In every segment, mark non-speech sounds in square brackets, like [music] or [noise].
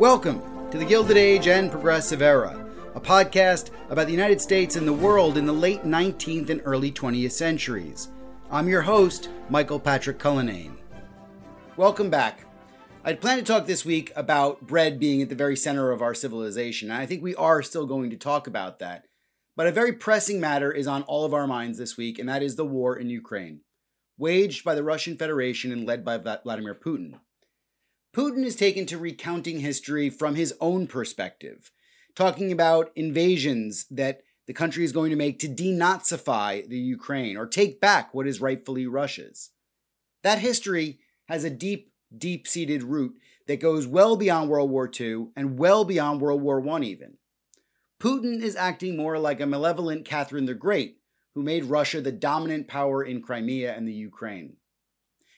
Welcome to the Gilded Age and Progressive Era, a podcast about the United States and the world in the late 19th and early 20th centuries. I'm your host, Michael Patrick Cullinane. Welcome back. I'd planned to talk this week about bread being at the very center of our civilization, and I think we are still going to talk about that. But a very pressing matter is on all of our minds this week, and that is the war in Ukraine, waged by the Russian Federation and led by Vladimir Putin. Putin is taken to recounting history from his own perspective, talking about invasions that the country is going to make to denazify the Ukraine or take back what is rightfully Russia's. That history has a deep, deep seated root that goes well beyond World War II and well beyond World War I, even. Putin is acting more like a malevolent Catherine the Great, who made Russia the dominant power in Crimea and the Ukraine.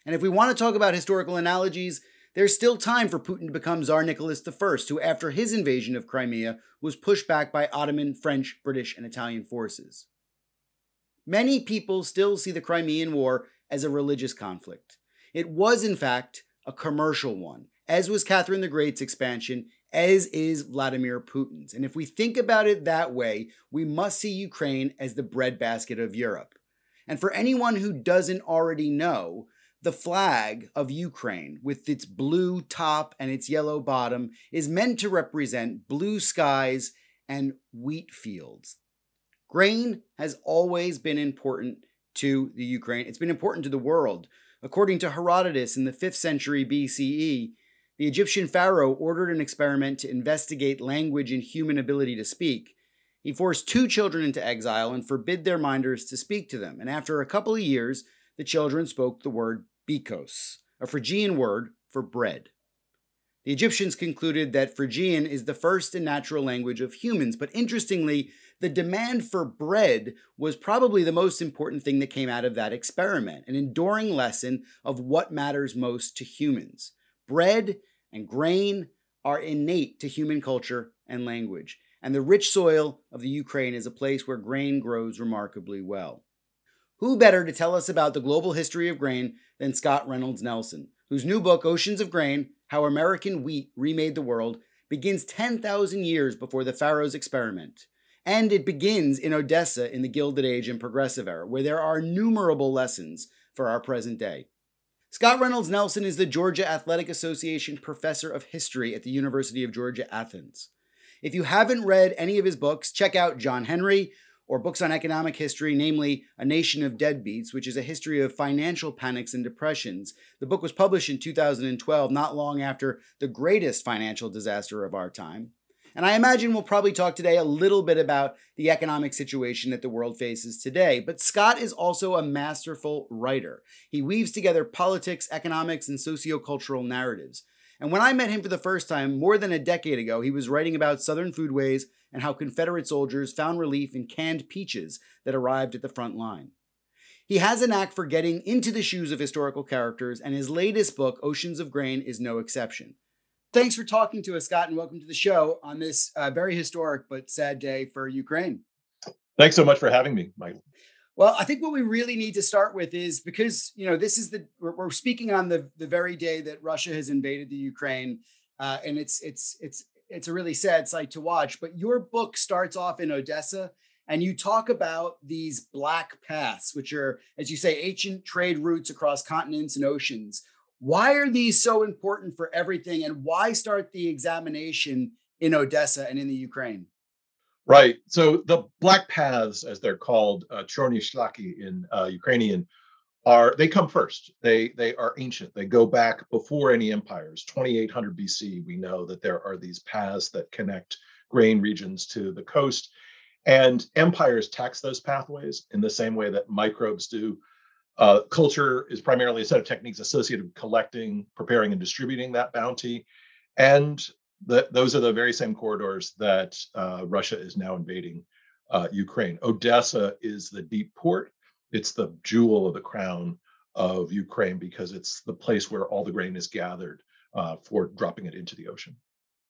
And if we want to talk about historical analogies, there's still time for Putin to become Tsar Nicholas I, who, after his invasion of Crimea, was pushed back by Ottoman, French, British, and Italian forces. Many people still see the Crimean War as a religious conflict. It was, in fact, a commercial one, as was Catherine the Great's expansion, as is Vladimir Putin's. And if we think about it that way, we must see Ukraine as the breadbasket of Europe. And for anyone who doesn't already know, the flag of Ukraine, with its blue top and its yellow bottom, is meant to represent blue skies and wheat fields. Grain has always been important to the Ukraine. It's been important to the world. According to Herodotus in the 5th century BCE, the Egyptian pharaoh ordered an experiment to investigate language and human ability to speak. He forced two children into exile and forbid their minders to speak to them. And after a couple of years, the children spoke the word bekos, a Phrygian word for bread. The Egyptians concluded that Phrygian is the first and natural language of humans, but interestingly, the demand for bread was probably the most important thing that came out of that experiment, an enduring lesson of what matters most to humans. Bread and grain are innate to human culture and language, and the rich soil of the Ukraine is a place where grain grows remarkably well. Who better to tell us about the global history of grain than Scott Reynolds Nelson, whose new book, Oceans of Grain How American Wheat Remade the World, begins 10,000 years before the Pharaoh's experiment. And it begins in Odessa in the Gilded Age and Progressive Era, where there are innumerable lessons for our present day. Scott Reynolds Nelson is the Georgia Athletic Association Professor of History at the University of Georgia Athens. If you haven't read any of his books, check out John Henry, or books on economic history, namely A Nation of Deadbeats, which is a history of financial panics and depressions. The book was published in 2012, not long after the greatest financial disaster of our time. And I imagine we'll probably talk today a little bit about the economic situation that the world faces today. But Scott is also a masterful writer. He weaves together politics, economics, and sociocultural narratives. And when I met him for the first time more than a decade ago, he was writing about Southern foodways and how Confederate soldiers found relief in canned peaches that arrived at the front line. He has a knack for getting into the shoes of historical characters, and his latest book, Oceans of Grain, is no exception. Thanks for talking to us, Scott, and welcome to the show on this uh, very historic but sad day for Ukraine. Thanks so much for having me, Michael. Well, I think what we really need to start with is because you know this is the we're, we're speaking on the the very day that Russia has invaded the Ukraine, uh, and it's it's it's it's a really sad sight to watch. But your book starts off in Odessa, and you talk about these black paths, which are, as you say, ancient trade routes across continents and oceans. Why are these so important for everything, and why start the examination in Odessa and in the Ukraine? Right. So the black paths, as they're called, uh, chorny shlaki in uh, Ukrainian, are they come first. They they are ancient. They go back before any empires. 2800 BC, we know that there are these paths that connect grain regions to the coast, and empires tax those pathways in the same way that microbes do. Uh, culture is primarily a set of techniques associated with collecting, preparing, and distributing that bounty. And those are the very same corridors that uh, Russia is now invading uh, Ukraine. Odessa is the deep port. It's the jewel of the crown of Ukraine because it's the place where all the grain is gathered uh, for dropping it into the ocean.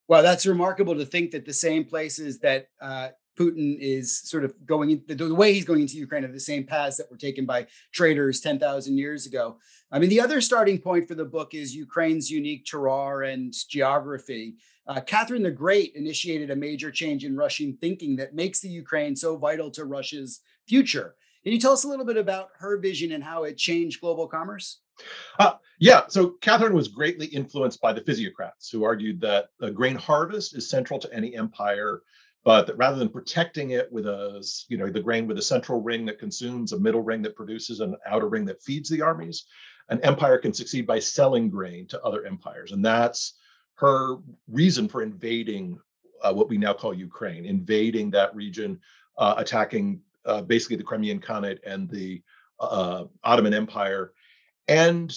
Well, that's remarkable to think that the same places that uh, Putin is sort of going in, the, the, way he's going into Ukraine are the same paths that were taken by traders 10,000 years ago. I mean, the other starting point for the book is Ukraine's unique terroir and geography. Uh, Catherine the Great initiated a major change in Russian thinking that makes the Ukraine so vital to Russia's future. Can you tell us a little bit about her vision and how it changed global commerce? Uh, yeah, so Catherine was greatly influenced by the physiocrats who argued that the grain harvest is central to any empire, but that rather than protecting it with a, you know, the grain with a central ring that consumes, a middle ring that produces, an outer ring that feeds the armies, an empire can succeed by selling grain to other empires. And that's her reason for invading uh, what we now call Ukraine, invading that region, uh, attacking uh, basically the Crimean Khanate and the uh, Ottoman Empire, and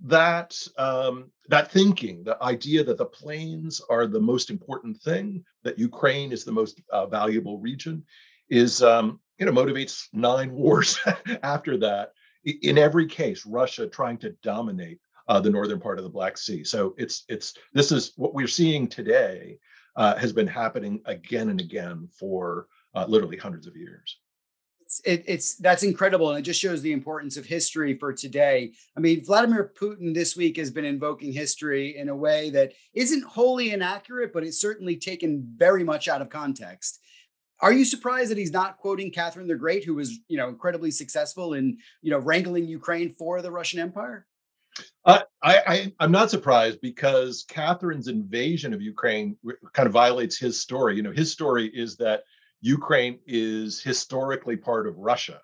that um, that thinking, the idea that the plains are the most important thing, that Ukraine is the most uh, valuable region, is um, you know motivates nine [laughs] wars after that. In every case, Russia trying to dominate uh, the northern part of the Black Sea. So it's it's this is what we're seeing today uh, has been happening again and again for uh, literally hundreds of years. It's, it, it's that's incredible, and it just shows the importance of history for today. I mean, Vladimir Putin this week has been invoking history in a way that isn't wholly inaccurate, but it's certainly taken very much out of context. Are you surprised that he's not quoting Catherine the Great, who was, you know, incredibly successful in, you know, wrangling Ukraine for the Russian Empire? Uh, I, I, am not surprised because Catherine's invasion of Ukraine kind of violates his story. You know, his story is that Ukraine is historically part of Russia.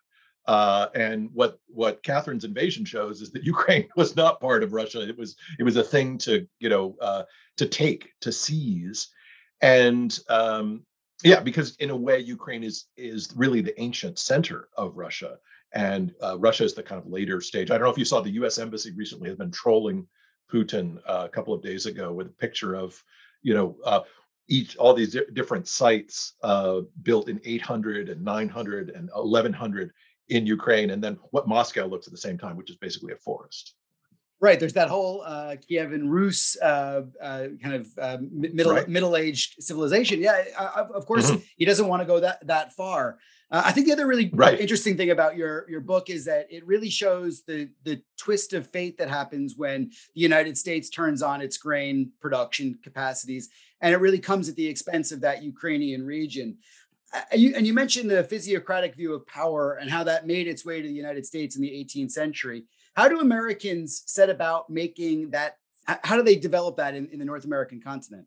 Uh, and what what Catherine's invasion shows is that [laughs] Ukraine was not part of Russia. It was it was a thing to you know uh, to take to seize, and um, yeah, because in a way Ukraine is is really the ancient center of Russia and uh, Russia is the kind of later stage. I don't know if you saw the U.S. embassy recently has been trolling Putin uh, a couple of days ago with a picture of, you know, uh, each all these different sites uh, built in 800 and 900 and 1100 in Ukraine, and then what Moscow looks at the same time, which is basically a forest. Right. There's that whole uh, Kievan Rus uh, uh, kind of uh, middle right. middle aged civilization. Yeah, of course mm-hmm. he doesn't want to go that that far. Uh, I think the other really right. interesting thing about your your book is that it really shows the the twist of fate that happens when the United States turns on its grain production capacities, and it really comes at the expense of that Ukrainian region. Uh, and you, and you mentioned the physiocratic view of power and how that made its way to the United States in the 18th century. How do Americans set about making that? How do they develop that in, in the North American continent?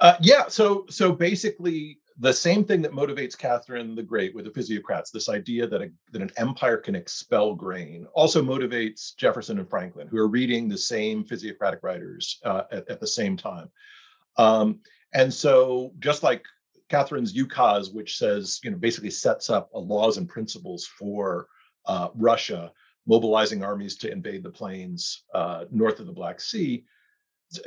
Uh, yeah, so so basically, the same thing that motivates Catherine the Great with the physiocrats, this idea that a, that an empire can expel grain, also motivates Jefferson and Franklin, who are reading the same physiocratic writers uh, at, at, the same time. Um, and so, just like Catherine's ukaz, which says, you know, basically sets up laws and principles for uh, Russia mobilizing armies to invade the plains uh, north of the Black Sea.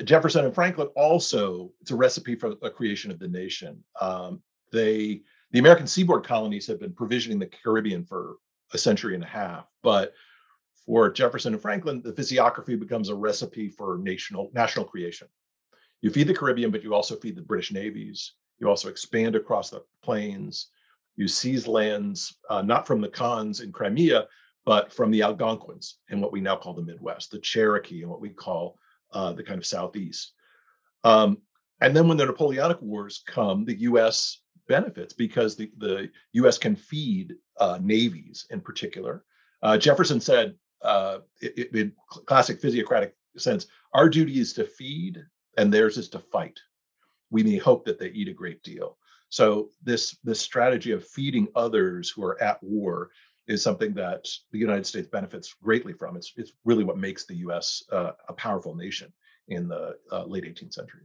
Jefferson and Franklin also it's a recipe for the creation of the nation. Um, they the American seaboard colonies have been provisioning the Caribbean for a century and a half, but for Jefferson and Franklin, the physiography becomes a recipe for national national creation. You feed the Caribbean, but you also feed the British navies. You also expand across the plains. You seize lands uh, not from the Khans in Crimea, but from the Algonquins in what we now call the Midwest, the Cherokee and what we call uh, the kind of Southeast. Um, and then when the Napoleonic Wars come, the U.S. benefits because the, the U.S. can feed uh, navies in particular. Uh, Jefferson said, uh, in classic physiocratic sense, our duty is to feed and theirs is to fight. We may hope that they eat a great deal. So this this strategy of feeding others who are at war is something that the United States benefits greatly from. It's it's really what makes the U.S. Uh, a powerful nation in the uh, late 18th century.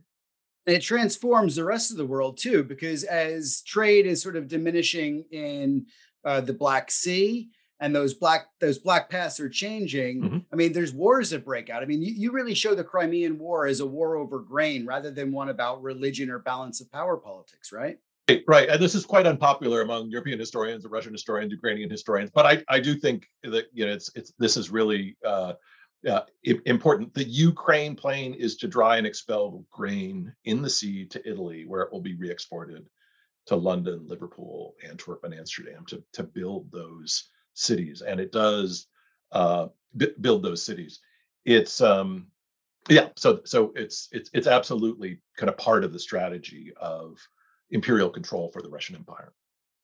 And it transforms the rest of the world too, because as trade is sort of diminishing in uh, the Black Sea, and those black those black paths are changing. Mm-hmm. I mean, there's wars that break out. I mean, you, you really show the Crimean War as a war over grain rather than one about religion or balance of power politics, right? Right, and this is quite unpopular among European historians, and Russian historians, Ukrainian historians. But I, I do think that you know it's it's this is really uh, uh, important. The Ukraine plan is to dry and expel grain in the sea to Italy, where it will be re-exported to London, Liverpool, Antwerp, and Amsterdam to to build those cities, and it does uh, b- build those cities. It's um, yeah, so so it's it's it's absolutely kind of part of the strategy of imperial control for the Russian Empire.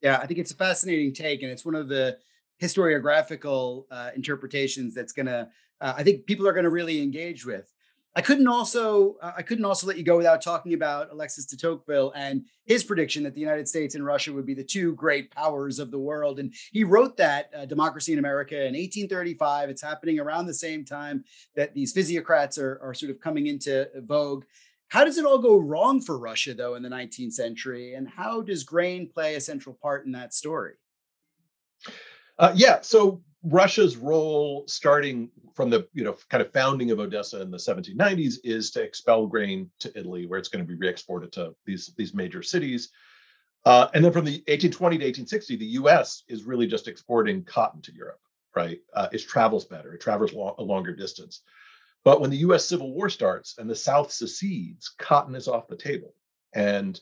Yeah, I think it's a fascinating take, and it's one of the historiographical uh, interpretations that's going to, uh, I think people are going to really engage with. I couldn't also uh, I couldn't also let you go without talking about Alexis de Tocqueville and his prediction that the United States and Russia would be the two great powers of the world. And he wrote that uh, Democracy in America in 1835. It's happening around the same time that these physiocrats are, are sort of coming into vogue. How does it all go wrong for Russia, though, in the 19th century? And how does grain play a central part in that story? Uh, yeah, so Russia's role, starting from the you know kind of founding of Odessa in the 1790s, is to expel grain to Italy, where it's going to be re-exported to these these major cities. Uh, and then from the 1820 to 1860, the U.S. is really just exporting cotton to Europe. Right, uh, it travels better. It travels lo- a longer distance. But when the US Civil War starts and the South secedes, cotton is off the table. And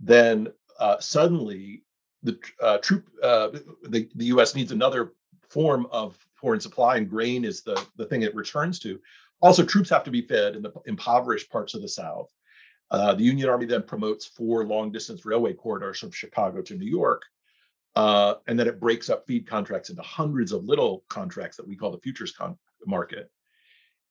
then uh, suddenly the uh, troop, uh, the, the US needs another form of foreign supply, and grain is the, the thing it returns to. Also, troops have to be fed in the impoverished parts of the South. Uh, the Union Army then promotes four long distance railway corridors from Chicago to New York. Uh, and then it breaks up feed contracts into hundreds of little contracts that we call the futures con- market.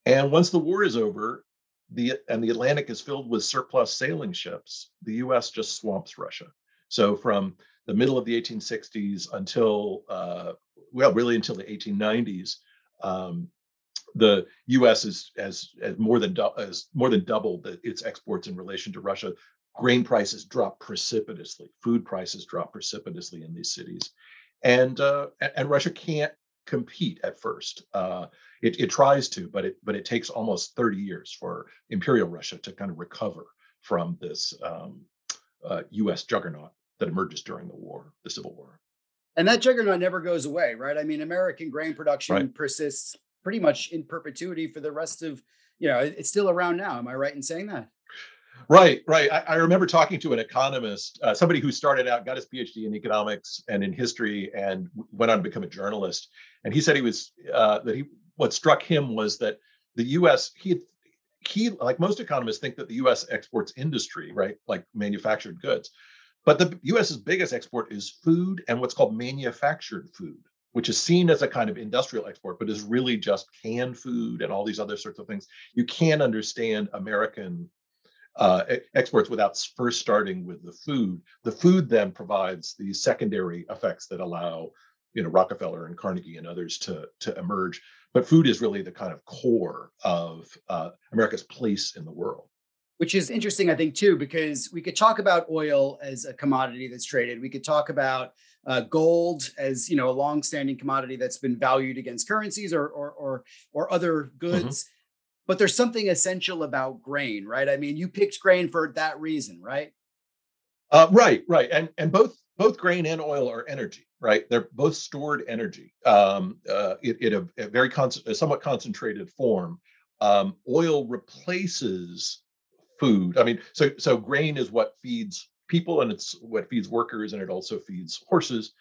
And once the war is over, the and the Atlantic is filled with surplus sailing ships, the U.S. just swamps Russia. So from the middle of the 1860s until uh, well, really until the 1890s, um, the U.S. is has, has more than has more than doubled the, its exports in relation to Russia. Grain prices drop precipitously. Food prices drop precipitously in these cities, and uh, and Russia can't compete at first. Uh, it, it tries to, but it but it takes almost 30 years for Imperial Russia to kind of recover from this um, uh, U.S. juggernaut that emerges during the war, the Civil War. And that juggernaut never goes away, right? I mean, American grain production right. persists pretty much in perpetuity for the rest of, you know, it's still around now. Am I right in saying that? Right, right. I, I remember talking to an economist, uh, somebody who started out, got his PhD in economics and in history, and went on to become a journalist. And he said he was uh, that he what struck him was that the U.S. he he like most economists think that the U.S. exports industry, right, like manufactured goods, but the U.S.'s biggest export is food and what's called manufactured food, which is seen as a kind of industrial export, but is really just canned food and all these other sorts of things. You can't understand American uh, exports without first starting with the food. The food then provides these secondary effects that allow, you know, Rockefeller and Carnegie and others to to emerge. But food is really the kind of core of uh, America's place in the world. Which is interesting, I think, too, because we could talk about oil as a commodity that's traded. We could talk about uh, gold as you know a long-standing commodity that's been valued against currencies or or or, or other mm-hmm. goods. Mm-hmm but there's something essential about grain, right? I mean, you picked grain for that reason, right? Uh, right, right, and and both both grain and oil are energy, right? They're both stored energy um, uh, in, in a, a, very con- a somewhat concentrated form. Um, oil replaces food. I mean, so so grain is what feeds people, and it's what feeds workers, and it also feeds horses.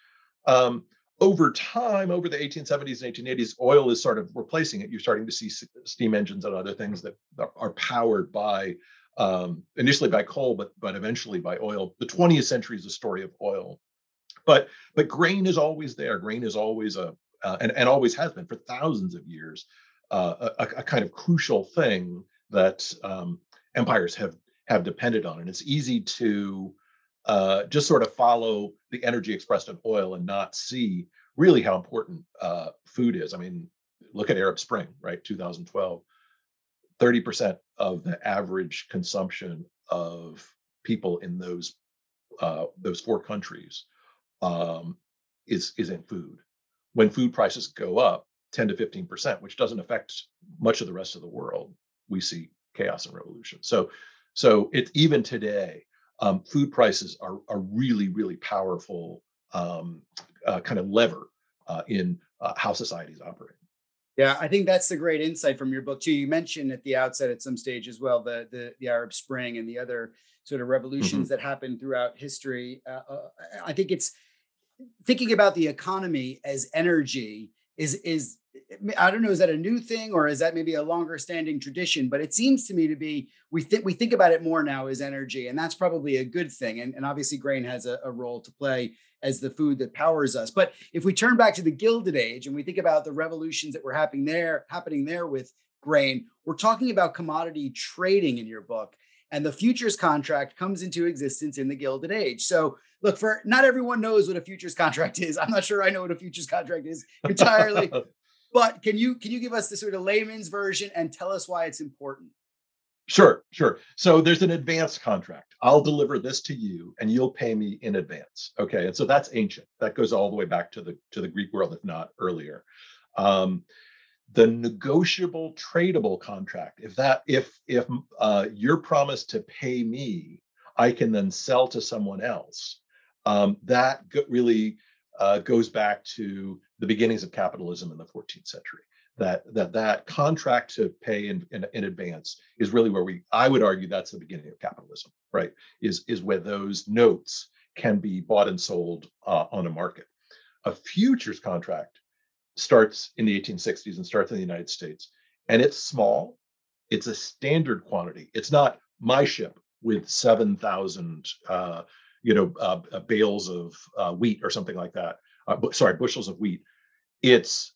Um, over time, over the 1870s and 1880s, oil is sort of replacing it. You're starting to see steam engines and other things that are powered by um, initially by coal, but but eventually by oil. The 20th century is the story of oil, but but grain is always there. Grain is always a uh, and and always has been for thousands of years uh, a, a, kind of crucial thing that um, empires have have depended on. And it's easy to uh, just sort of follow the energy expressed in oil and not see really how important uh, food is. I mean, look at Arab Spring, right? 2012, 30% of the average consumption of people in those uh, those four countries um, is is in food. When food prices go up 10 to 15%, which doesn't affect much of the rest of the world, we see chaos and revolution. So, so it even today, um, food prices are a really really powerful um, uh, kind of lever uh, in uh, how societies operate. Yeah, I think that's the great insight from your book too. You mentioned at the outset at some stage as well the the, the Arab Spring and the other sort of revolutions mm-hmm. that happened throughout history. Uh, uh, I think it's thinking about the economy as energy is is eh, I don't know, is that a new thing or is that maybe a longer standing tradition? But it seems to me to be we think we think about it more now as energy, and that's probably a good thing. And, and obviously, grain has a, a role to play as the food that powers us. But if we turn back to the Gilded Age and we think about the revolutions that were happening there, happening there with grain, we're talking about commodity trading in your book. And the futures contract comes into existence in the Gilded Age. So look for not everyone knows what a futures contract is. I'm not sure I know what a futures contract is [laughs] entirely, but can you can you give us the sort of layman's version and tell us why it's important? Sure, sure. So there's an advance contract. I'll deliver this to you and you'll pay me in advance. Okay. And so that's ancient. That goes all the way back to the to the Greek world, if not earlier. Um, the negotiable tradable contract, if that if if uh, you're promised to pay me, I can then sell to someone else. Um, that really uh, goes back to the beginnings of capitalism in the 14th century. That that that contract to pay in, in, in advance is really where we I would argue that's the beginning of capitalism, right? Is is where those notes can be bought and sold uh, on a market. A futures contract starts in the 1860s and starts in the United States, and it's small. It's a standard quantity. It's not my ship with 7,000 uh, you know uh, uh, bales of uh, wheat or something like that. Uh, bu- sorry, bushels of wheat. It's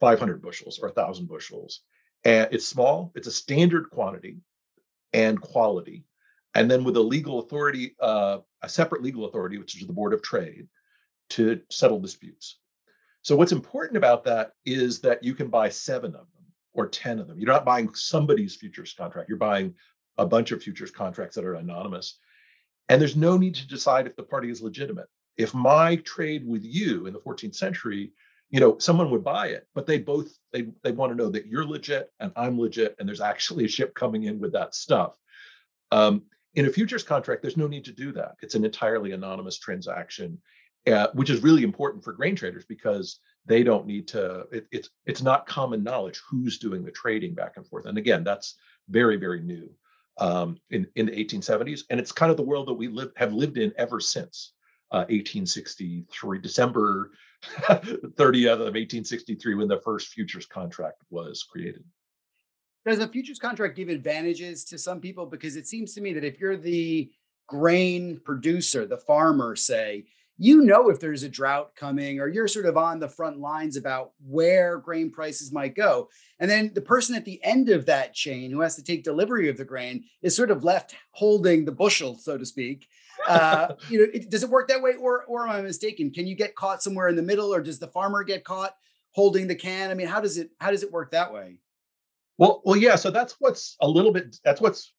500 bushels or 1,000 bushels, and it's small. It's a standard quantity and quality, and then with a legal authority, uh, a separate legal authority, which is the Board of Trade, to settle disputes. So what's important about that is that you can buy seven of them or 10 of them. You're not buying somebody's futures contract. You're buying a bunch of futures contracts that are anonymous. And there's no need to decide if the party is legitimate. If my trade with you in the 14th century, you know, someone would buy it, but they both they they want to know that you're legit and I'm legit, and there's actually a ship coming in with that stuff. Um, in a futures contract, there's no need to do that. It's an entirely anonymous transaction, uh, which is really important for grain traders because they don't need to. It, it's it's not common knowledge who's doing the trading back and forth. And again, that's very very new um, in, in the 1870s. And it's kind of the world that we live, have lived in ever since uh, 1863, December [laughs] 30th of 1863, when the first futures contract was created. Does a futures contract give advantages to some people? Because it seems to me that if you're the grain producer, the farmer, say, you know if there's a drought coming or you're sort of on the front lines about where grain prices might go. And then the person at the end of that chain who has to take delivery of the grain is sort of left holding the bushel so to speak. Uh, [laughs] you know it, does it work that way or or am i mistaken? Can you get caught somewhere in the middle or does the farmer get caught holding the can? I mean how does it how does it work that way? Well well yeah so that's what's a little bit that's what's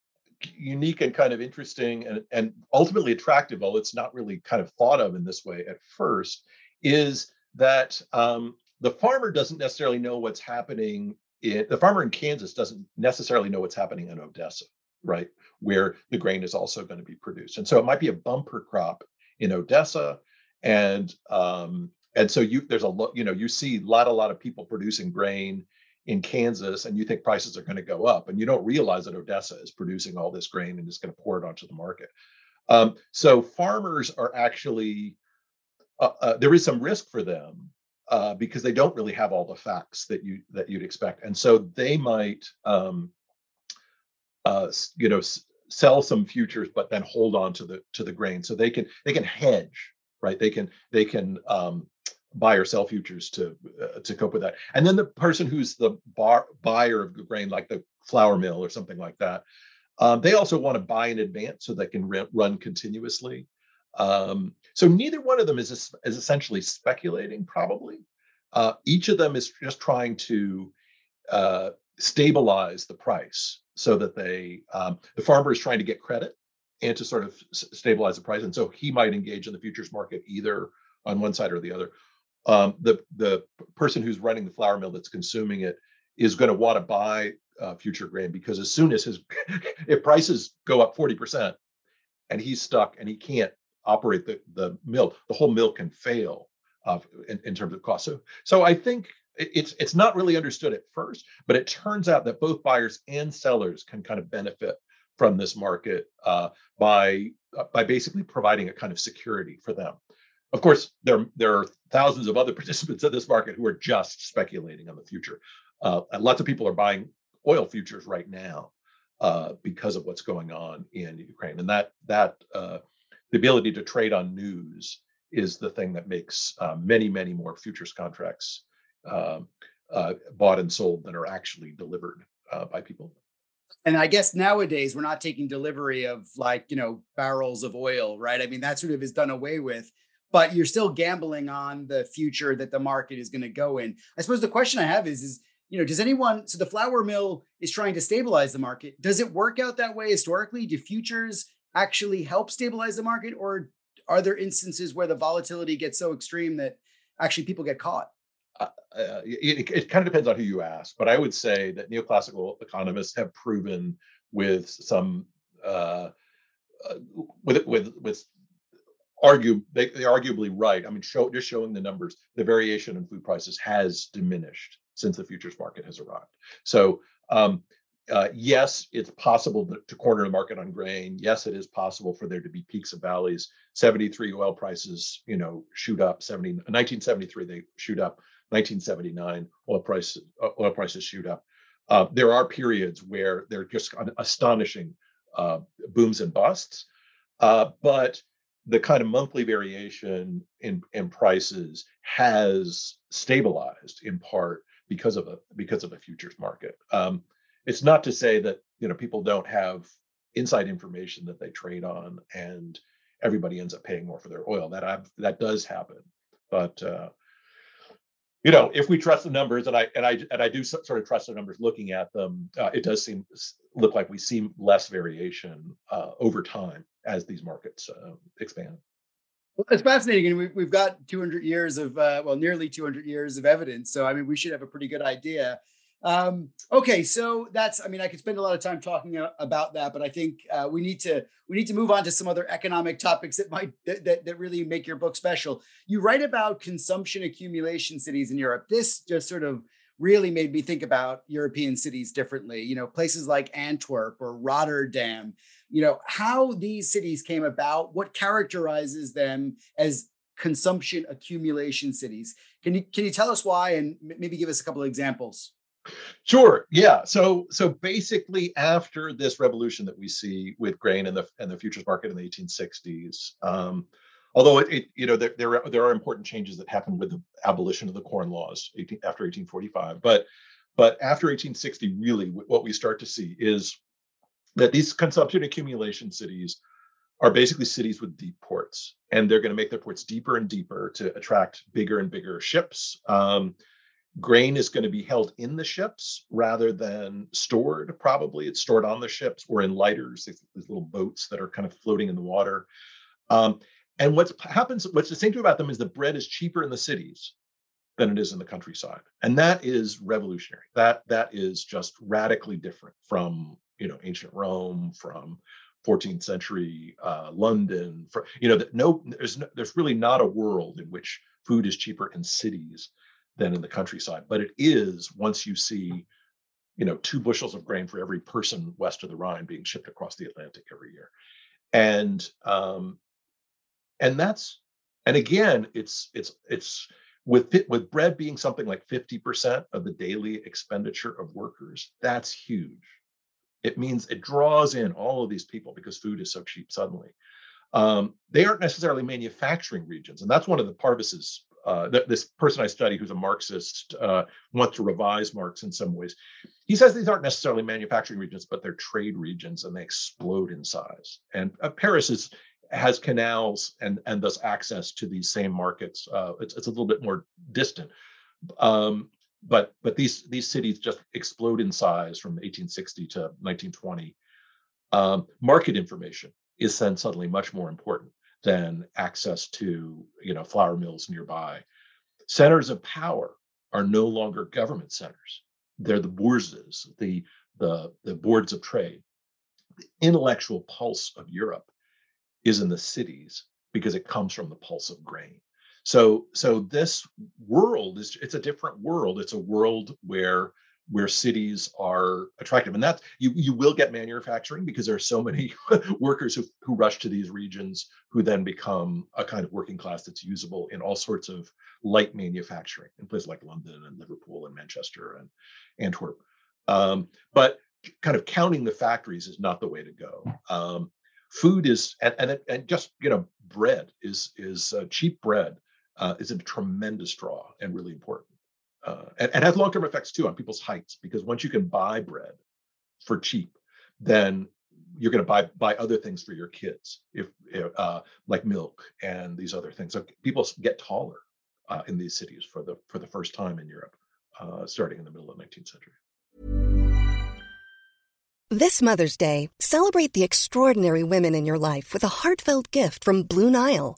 unique and kind of interesting and, and ultimately attractive, although it's not really kind of thought of in this way at first, is that um, the farmer doesn't necessarily know what's happening. In, the farmer in Kansas doesn't necessarily know what's happening in Odessa, right, where the grain is also going to be produced. And so it might be a bumper crop in Odessa, and um, and so you there's a lot you know you see a lot a lot of people producing grain in Kansas and you think prices are going to go up, and you don't realize that Odessa is producing all this grain and is going to pour it onto the market. Um, so farmers are actually uh, uh, there is some risk for them uh, because they don't really have all the facts that you that you'd expect, and so they might um, uh, you know, s- sell some futures, but then hold on to the to the grain, so they can they can hedge, right? They can they can um, buy or sell futures to uh, to cope with that. And then the person who's the bar, buyer of grain, like the flour mill or something like that, um, they also want to buy in advance so they can re- run continuously. Um, so neither one of them is is essentially speculating. Probably uh, each of them is just trying to uh, stabilize the price so that they um, the farmer is trying to get credit and to sort of stabilize the price, and so he might engage in the futures market either on one side or the other. Um, the the person who's running the flour mill that's consuming it is going to want to buy uh, future grain because as soon as his [laughs] if prices go up 40% and he's stuck and he can't operate the, the mill the whole mill can fail uh, in, in terms of cost. So so i think it's it's not really understood at first but it turns out that both buyers and sellers can kind of benefit from this market uh, by uh, by basically providing a kind of security for them of course there there are thousands of other [laughs] participants in this market who are just speculating on the future uh, lots of people are buying oil futures right now uh, because of what's going on in Ukraine, and that that uh, the ability to trade on news is the thing that makes uh, many many more futures contracts um, uh, bought and sold than are actually delivered uh, by people. And I guess nowadays we're not taking delivery of like you know barrels of oil, right? I mean that sort of is done away with. But you're still gambling on the future that the market is going to go in. I suppose the question I have is: is you know, does anyone, so the flour mill is trying to stabilize the market. Does it work out that way historically? Do futures actually help stabilize the market? Or are there instances where the volatility gets so extreme that actually people get caught? Uh, uh it, it, kind of depends on who you ask, but I would say that neoclassical economists have proven with some uh, uh, with with with argue they, they arguably right. I mean, show just showing the numbers, the variation in food prices has diminished since the futures market has arrived. So um, uh, yes, it's possible to, to, corner the market on grain. Yes, it is possible for there to be peaks and valleys. 73 oil prices, you know, shoot up. 70, 1973 they shoot up. 1979 oil prices uh, oil prices shoot up. Uh, there are periods where they're just astonishing uh, booms and busts, uh, but the kind of monthly variation in, in prices has stabilized in part because of a because of a futures market. Um, it's not to say that you know people don't have inside information that they trade on, and everybody ends up paying more for their oil. That I've, that does happen, but uh, you know if we trust the numbers, and I and I and I do sort of trust the numbers. Looking at them, uh, it does seem look like we see less variation uh, over time as these markets uh, expand. Well, it's fascinating, and we've, we've got 200 years of, uh, well, nearly 200 years of evidence. So, I mean, we should have a pretty good idea. Um, okay, so that's, I mean, I could spend a lot of time talking about that, but I think uh, we need to we need to move on to some other economic topics that might that, that really make your book special. You write about consumption accumulation cities in Europe. This just sort of really made me think about European cities differently. You know, places like Antwerp or Rotterdam you know how these cities came about what characterizes them as consumption accumulation cities can you can you tell us why and maybe give us a couple of examples Sure. Yeah. So so basically, after this revolution that we see with grain and the and the futures market in the 1860s, um, although it, it, you know there, there are, there are important changes that happened with the abolition of the corn laws 18, after 1845, but but after 1860, really what we start to see is that these consumption accumulation cities are basically cities with deep ports, and they're going to make their ports deeper and deeper to attract bigger and bigger ships. Um, grain is going to be held in the ships rather than stored. Probably it's stored on the ships or in lighters, these, these little boats that are kind of floating in the water. Um, and what happens, what's distinctive about them is the bread is cheaper in the cities than it is in the countryside, and that is revolutionary. That that is just radically different from you know ancient Rome, from 14th century uh, London. For you know, that no, there's no, there's really not a world in which food is cheaper in cities than in the countryside. But it is once you see, you know, two bushels of grain for every person west of the Rhine being shipped across the Atlantic every year, and um, and that's and again, it's it's it's with with bread being something like 50% of the daily expenditure of workers that's huge It means it draws in all of these people because food is so cheap suddenly. Um, they aren't necessarily manufacturing regions, and that's one of the Parvus's. Uh, th- this person I study, who's a Marxist, uh, wants to revise Marx in some ways. He says these aren't necessarily manufacturing regions, but they're trade regions, and they explode in size. And uh, Paris is has canals and and thus access to these same markets. Uh, it's it's a little bit more distant, um, but but these these cities just explode in size from 1860 to 1920. Um, market information is then suddenly much more important than access to you know flour mills nearby. Centers of power are no longer government centers; they're the bourses, the the the boards of trade. The intellectual pulse of Europe is in the cities because it comes from the pulse of grain. So so this world is it's a different world. It's a world where where cities are attractive and that's you you will get manufacturing because there are so many [laughs] workers who, who rush to these regions who then become a kind of working class that's usable in all sorts of light manufacturing in places like london and liverpool and manchester and antwerp. Um, but kind of counting the factories is not the way to go. Um, food is and, and, and just you know bread is is uh, cheap bread uh, is a tremendous draw and really important uh, and, and has long-term effects too on people's heights because once you can buy bread for cheap then you're going to buy buy other things for your kids if, uh, like milk and these other things so people get taller uh, in these cities for the for the first time in europe uh, starting in the middle of the 19th century. This mother's day celebrate the extraordinary women in your life with a heartfelt gift from blue nile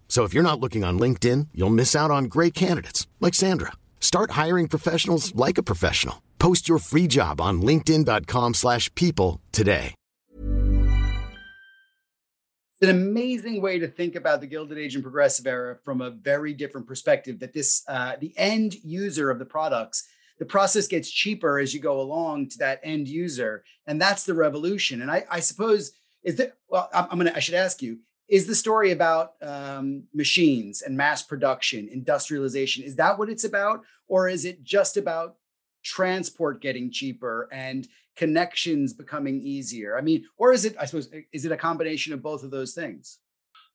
So if you're not looking on LinkedIn, you'll miss out on great candidates like Sandra. Start hiring professionals like a professional. Post your free job on linkedin.com/people today. It's an amazing way to think about the Gilded Age and Progressive Era from a very different perspective. That this, uh, the end user of the products, the process gets cheaper as you go along to that end user, and that's the revolution. And I, I suppose is that well, I'm, I'm gonna, I should ask you, is the story about um, machines and mass production, industrialization? Is that what it's about, or is it just about transport getting cheaper and connections becoming easier? I mean, or is it, I suppose, is it a combination of both of those things?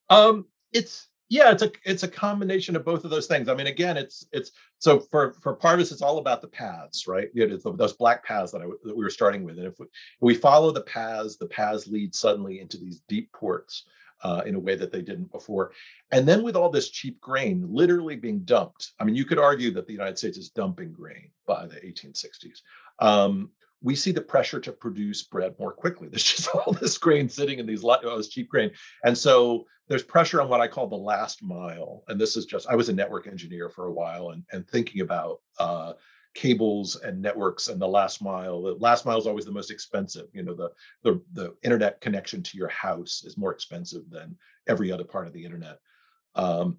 Um, it's yeah, it's a it's a combination of both of those things. I mean, again, it's it's so for for Parvus, it's all about the paths, right? You know, those black paths that I that we were starting with, and if we, if we follow the paths, the paths lead suddenly into these deep ports uh, in a way that they didn't before. And then with all this cheap grain literally being dumped, I mean, you could argue that the United States is dumping grain by the 1860s. Um, we see the pressure to produce bread more quickly. [laughs] There's just all this grain sitting in these all this cheap grain, and so there's pressure on what I call the last mile. And this is just I was a network engineer for a while, and and thinking about uh, cables and networks and the last mile. The last mile is always the most expensive. You know, the the the internet connection to your house is more expensive than every other part of the internet. Um,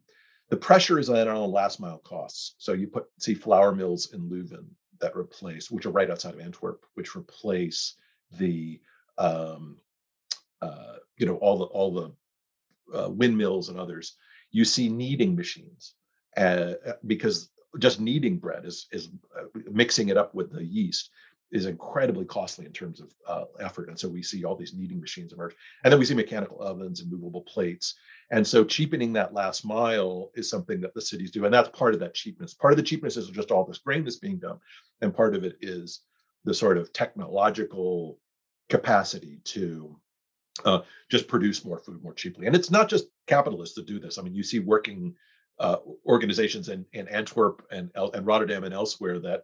the pressure is on on last mile costs. So you put see flour mills in Leuven that replace, which are right outside of Antwerp, which replace the um, uh, you know all the all the uh, windmills and others. You see kneading machines uh, because just kneading bread is is uh, mixing it up with the yeast is incredibly costly in terms of uh, effort. And so we see all these kneading machines emerge. And then we see mechanical ovens and movable plates. And so cheapening that last mile is something that the cities do. And that's part of that cheapness. Part of the cheapness is just all this grain that's being done. And part of it is the sort of technological capacity to uh, just produce more food more cheaply. And it's not just capitalists that do this. I mean, you see working uh, organizations in, in Antwerp and, and Rotterdam and elsewhere that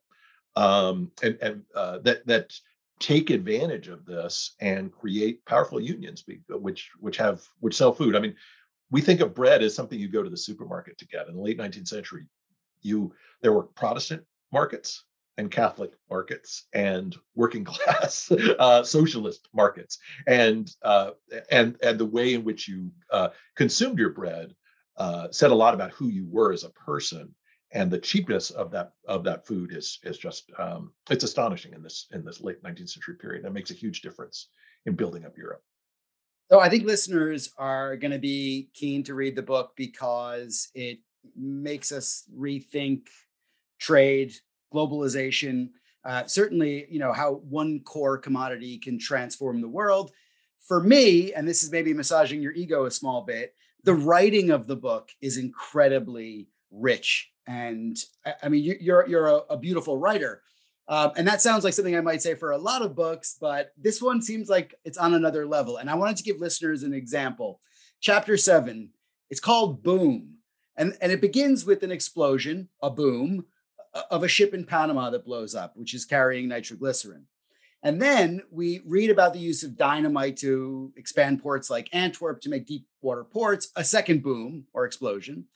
um, and, and uh, that that take advantage of this and create powerful unions which which have which sell food. I mean, we think of bread as something you go to the supermarket to get. In the late 19th century, you there were Protestant markets and Catholic markets and working [laughs] class uh, socialist markets, and uh, and and the way in which you uh, consumed your bread uh, said a lot about who you were as a person and the cheapness of that of that food is is just um, it's astonishing in this in this late 19th century period. That makes a huge difference in building up Europe. So I think listeners are going to be keen to read the book because it makes us rethink trade, globalization, uh, certainly you know how one core commodity can transform the world. For me, and this is maybe massaging your ego a small bit, the writing of the book is incredibly rich and I mean, you're you're a, a beautiful writer, um, and that sounds like something I might say for a lot of books, but this one seems like it's on another level. And I wanted to give listeners an example. Chapter seven, it's called Boom, and and it begins with an explosion, a boom, of a ship in Panama that blows up, which is carrying nitroglycerin. And then we read about the use of dynamite to expand ports like Antwerp to make deep water ports, a second boom or explosion.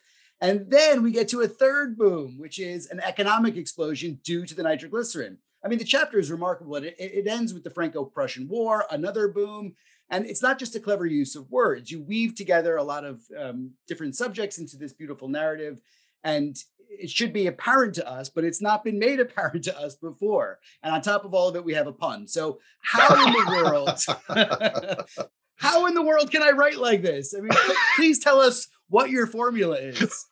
And then we get to a third boom, which is an economic explosion due to the nitroglycerin. I mean, the chapter is remarkable. It, it ends with the Franco Prussian War, another boom. And it's not just a clever use of words. You weave together a lot of um, different subjects into this beautiful narrative. And it should be apparent to us, but it's not been made apparent to us before. And on top of all of it, we have a pun. So, how in the world, [laughs] [laughs] how in the world can I write like this? I mean, please tell us what your formula is.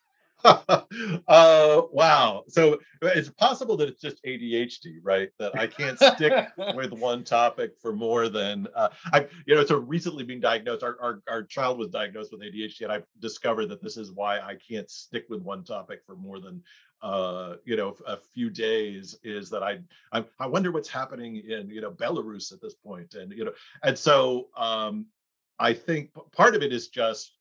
[laughs] uh, wow. So it's possible that it's just ADHD, right? That I can't stick [laughs] with one topic for more than uh, I, you know. So recently being diagnosed, our, our our child was diagnosed with ADHD, and I've discovered that this is why I can't stick with one topic for more than uh, you know a few days. Is that I I, I wonder what's happening in you know Belarus at this point, and you know, and so um, I think part of it is just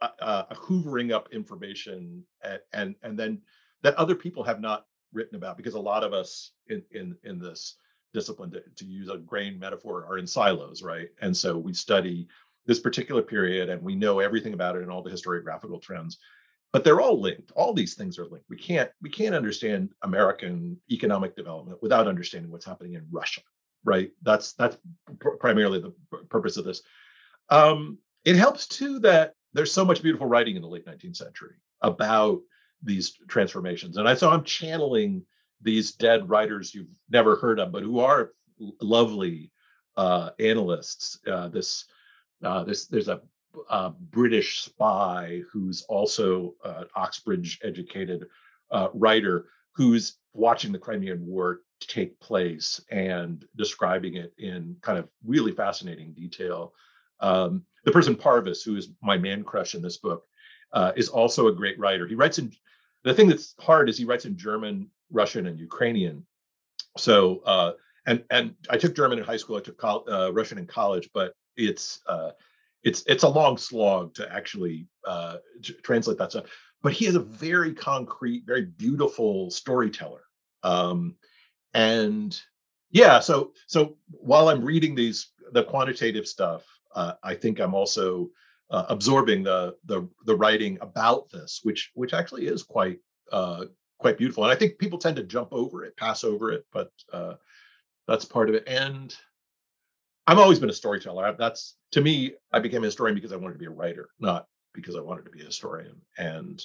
uh, hoovering up information and, and and then that other people have not written about because a lot of us in in in this discipline to, to use a grain metaphor are in silos right? And so we study this particular period and we know everything about it and all the historiographical trends but they're all linked. All these things are linked. We can't we can't understand american economic development without understanding what's happening in russia right? That's that's pr- primarily the purpose of this. Um, it helps too that there's so much beautiful writing in the late 19th century about these transformations. And I so I'm channeling these dead writers you've never heard of, but who are lovely uh, analysts. Uh, this uh, this there's a, a, British spy who's also an Oxbridge educated uh, writer who's watching the Crimean War take place and describing it in kind of really fascinating detail. Um, the person Parvus, who is my man crush in this book, uh, is also a great writer. He writes in the thing that's hard is he writes in German, Russian, and Ukrainian. So uh, and and I took German in high school. I took uh, Russian in college, but it's uh, it's it's a long slog to actually uh, translate that stuff. But he is a very concrete, very beautiful storyteller. Um, and yeah, so so while I'm reading these the quantitative stuff, uh, I think I'm also uh, absorbing the, the the writing about this, which which actually is quite uh, quite beautiful. And I think people tend to jump over it, pass over it, but uh, that's part of it. And I've always been a storyteller. That's to me, I became a historian because I wanted to be a writer, not because I wanted to be a historian. And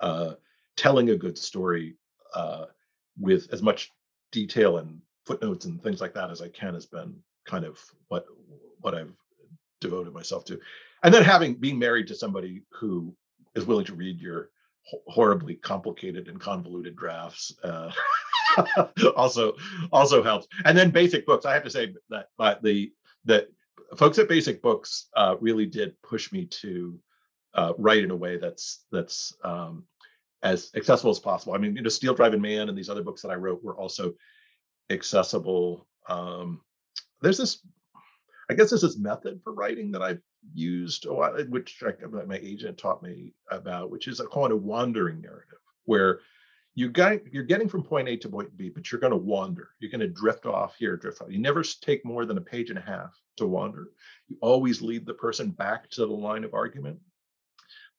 uh, telling a good story uh, with as much detail and footnotes and things like that as I can has been kind of what what I've devoted myself to. And then having being married to somebody who is willing to read your horribly complicated and convoluted drafts uh, [laughs] also also helps. And then basic books. I have to say that but the that folks at Basic Books uh, really did push me to uh, write in a way that's that's um, as accessible as possible. I mean, you know, Steel Driving Man and these other books that I wrote were also accessible. Um, there's this, I guess, there's this method for writing that I've used, a which I, my agent taught me about, which is a kind of wandering narrative, where you got you're getting from point A to point B, but you're going to wander. You're going to drift off here, drift off. You never take more than a page and a half to wander. You always lead the person back to the line of argument,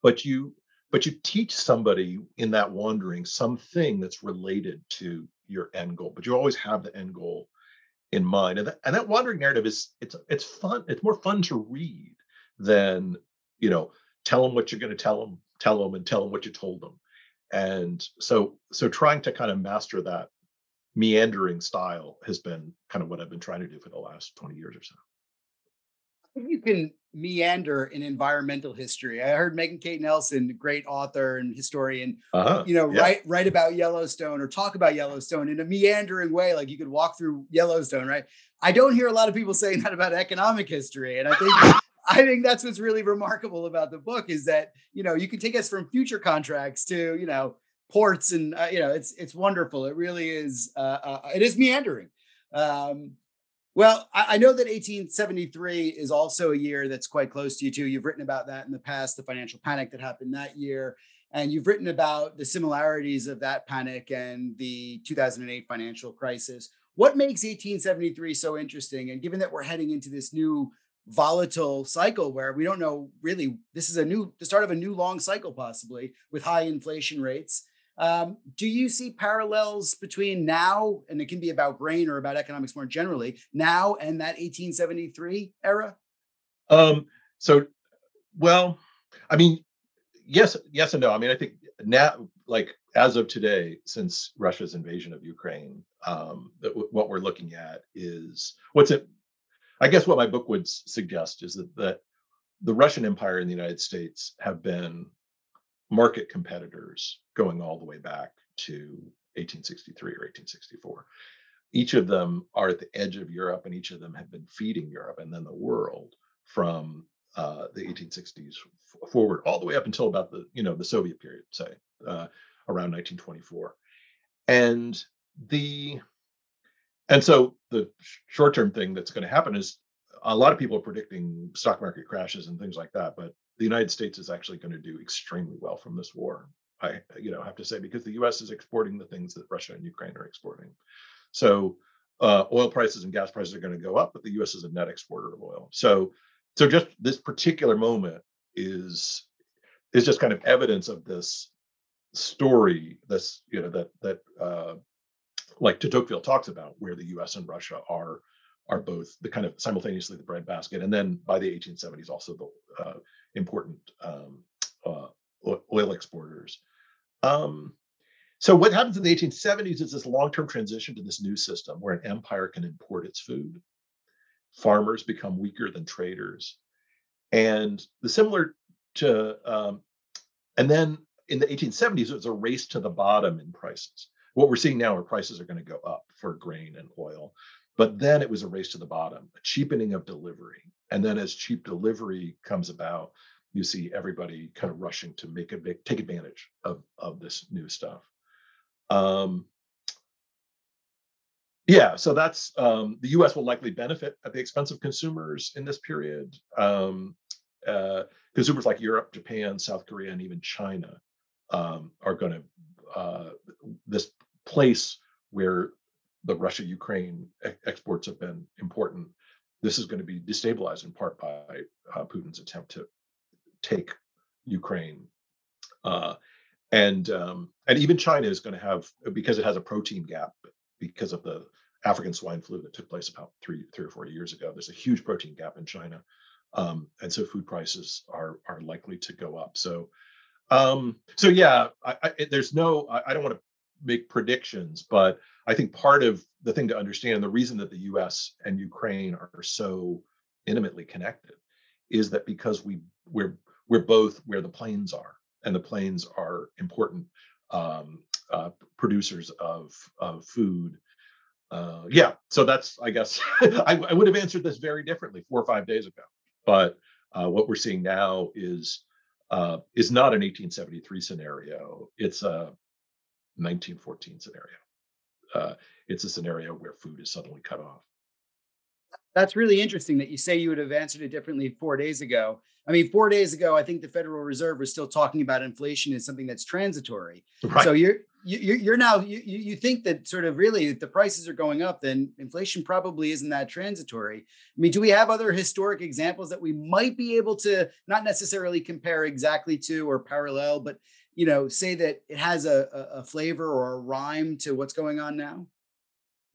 but you but you teach somebody in that wandering something that's related to your end goal. But you always have the end goal in mind, and that, and that wandering narrative is it's it's fun. It's more fun to read than you know tell them what you're going to tell them, tell them, and tell them what you told them and so so trying to kind of master that meandering style has been kind of what i've been trying to do for the last 20 years or so you can meander in environmental history. I heard Megan Kate Nelson, great author and historian, uh-huh. you know, yeah. write write about Yellowstone or talk about Yellowstone in a meandering way, like you could walk through Yellowstone, right? I don't hear a lot of people [laughs] saying that about economic history, and I think [laughs] I think that's what's really remarkable about the book is that you know you can take us from future contracts to you know ports and uh, you know it's it's wonderful. It really is. Uh, uh, it is meandering. Um, well, I, know that 1873 is also a year that's quite close to you too. You've written about that in the past, the financial panic that happened that year, and you've written about the similarities of that panic and the 2008 financial crisis. What makes 1873 so interesting? And given that we're heading into this new volatile cycle where we don't know really this is a new the start of a new long cycle possibly with high inflation rates um, do you see parallels between now and it can be about grain or about economics more generally now and that 1873 era? Um, so well i mean yes yes and no. I mean i think now like as of today since russia's invasion of ukraine um, what we're looking at is what's it I guess what my book would suggest is that, that the Russian Empire and the United States have been market competitors going all the way back to 1863 or 1864. Each of them are at the edge of Europe, and each of them have been feeding Europe and then the world from uh, the 1860s forward, all the way up until about the you know the Soviet period, say uh, around 1924. And the and so the short term thing that's going to happen is a lot of people are predicting stock market crashes and things like that, but the United States is actually going to do extremely well from this war. I, you know, have to say because the U.S. is exporting the things that Russia and Ukraine are exporting. So uh, oil prices and gas prices are going to go up, but the U.S. is a net exporter of oil. So, so just this particular moment is is just kind of evidence of this story, this you know that that uh, like de Tocqueville talks about, where the U.S. and Russia are are both the kind of simultaneously the breadbasket, and then by the 1870s also the uh, important um, uh, oil exporters. Um, so what happens in the 1870s is this long-term transition to this new system where an empire can import its food. Farmers become weaker than traders, and the similar to um, and then in the 1870s it was a race to the bottom in prices what we're seeing now are prices are going to go up for grain and oil. But then it was a race to the bottom, a cheapening of delivery. And then as cheap delivery comes about, you see everybody kind of rushing to make a big take advantage of, of this new stuff. Um, yeah, so that's um, the U.S. will likely benefit at the expense of consumers in this period. Um, uh, consumers like Europe, Japan, South Korea, and even China um, are going to uh, this place where the Russia Ukraine exports have been important. This is going to be destabilized in part by uh, Putin's attempt to take Ukraine. Uh, and um, and even China is going to have because it has a protein gap because of the African swine flu that took place about three three or four years ago. There's a huge protein gap in China, um, and so food prices are are likely to go up. So um, so yeah, I, I, there's no I, I don't want to make predictions, but I think part of the thing to understand, the reason that the U.S. and Ukraine are so intimately connected, is that because we we're we're both where the plains are, and the plains are important um, uh, producers of of food. Uh, yeah, so that's I guess [laughs] I, I, would have answered this very differently four or five days ago, but uh, what we're seeing now is uh, is not an 1873 scenario. It's a 1914 scenario. Uh, it's a scenario where food is suddenly cut off. That's really interesting that you say you would have answered it differently four days ago. I mean, four days ago, I think the Federal Reserve was still talking about inflation as something that's transitory. Right. So you're you, you're now you you think that sort of really the prices are going up, then inflation probably isn't that transitory. I mean, do we have other historic examples that we might be able to not necessarily compare exactly to or parallel, but you know, say that it has a, a flavor or a rhyme to what's going on now?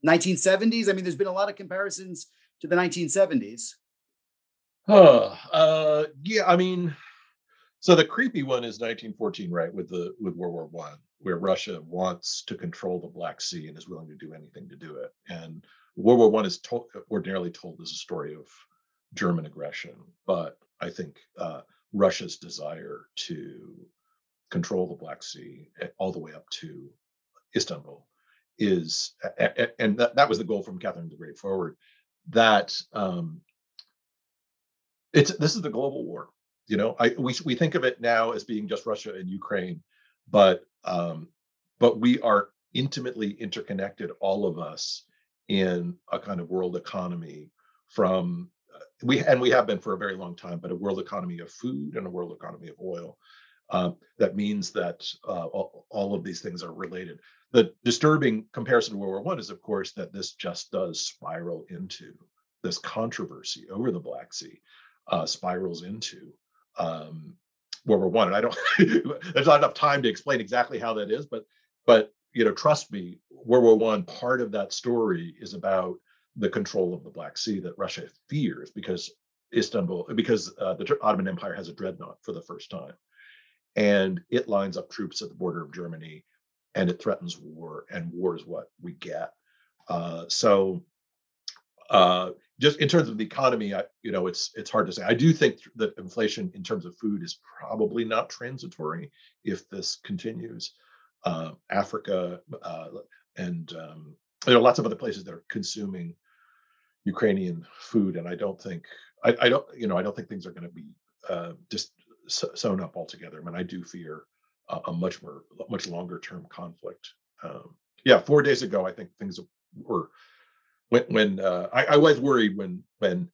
1970s. I mean, there's been a lot of comparisons to the 1970s. Oh, uh, yeah. I mean, so the creepy one is 1914, right? With the with World War One, where Russia wants to control the Black Sea and is willing to do anything to do it. And World War One is to- ordinarily told as a story of German aggression, but I think uh, Russia's desire to control the Black Sea eh, all the way up to Istanbul is, and that, was the goal from Catherine the Great forward. That um, it's this is the global war. You know, I we we think of it now as being just Russia and Ukraine, but um, but we are intimately interconnected, all of us, in a kind of world economy from uh, we and we have been for a very long time, but a world economy of food and a world economy of oil. Uh, that means that uh, all, of these things are related. The disturbing comparison to World War One is, of course, that this just does spiral into this controversy over the Black Sea, uh, spirals into um, World War One. And I don't, [laughs] there's not enough time to explain exactly how that is, but but you know, trust me, World War One. Part of that story is about the control of the Black Sea that Russia fears because Istanbul, because uh, the Ottoman Empire has a dreadnought for the first time, and it lines up troops at the border of Germany, and it threatens war, and war is what we get. Uh, so uh, just in terms of the economy, I, you know, it's it's hard to say. I do think that inflation in terms of food is probably not transitory if this continues. Uh, Africa uh, and um, there are lots of other places that are consuming Ukrainian food, and I don't think I, I don't you know I don't think things are going to be uh, just sewn up altogether. I mean, I do fear a, a much more much longer term conflict. Um, yeah, four days ago, I think things were when when uh, I, I, was worried when when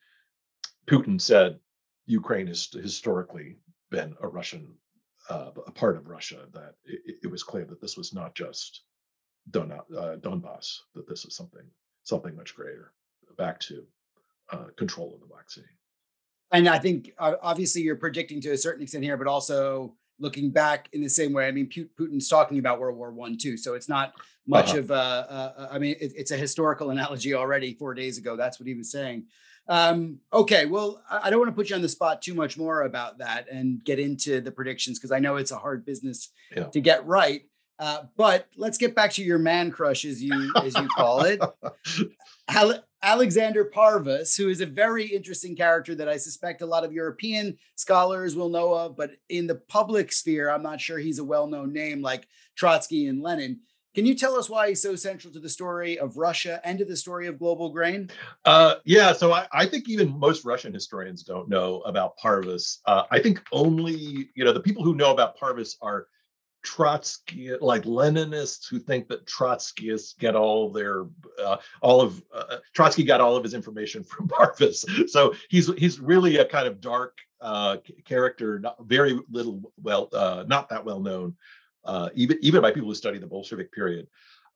Putin said Ukraine has historically been a Russian uh, a part of Russia that it, it, was clear that this was not just Don, uh, Donbass that this is something something much greater back to uh, control of the Black Sea. And I think obviously you're predicting to a certain extent here, but also looking back in the same way. I mean, Putin's talking about World War One too, so it's not much uh-huh. of a. a I mean, it, it's a historical analogy already. Four days ago, that's what he was saying. Um, okay, well, I don't want to put you on the spot too much more about that and get into the predictions because I know it's a hard business yeah. to get right. Uh, but let's get back to your man crush, as you as you call it, [laughs] Alexander Parvus, who is a very interesting character that I suspect a lot of European scholars will know of, but in the public sphere, I'm not sure he's a well-known name like Trotsky and Lenin. Can you tell us why he's so central to the story of Russia and to the story of global grain? Uh, yeah, so I, I, think even most Russian historians don't know about Parvus. Uh, I think only you know the people who know about Parvus are Trotsky, like Leninists who think that Trotskyists get all their, uh, all of uh, Trotsky got all of his information [laughs] from Parvus. So he's he's really a kind of dark uh, character, not, very little well, uh, not that well known, uh, even even by people who study the Bolshevik period.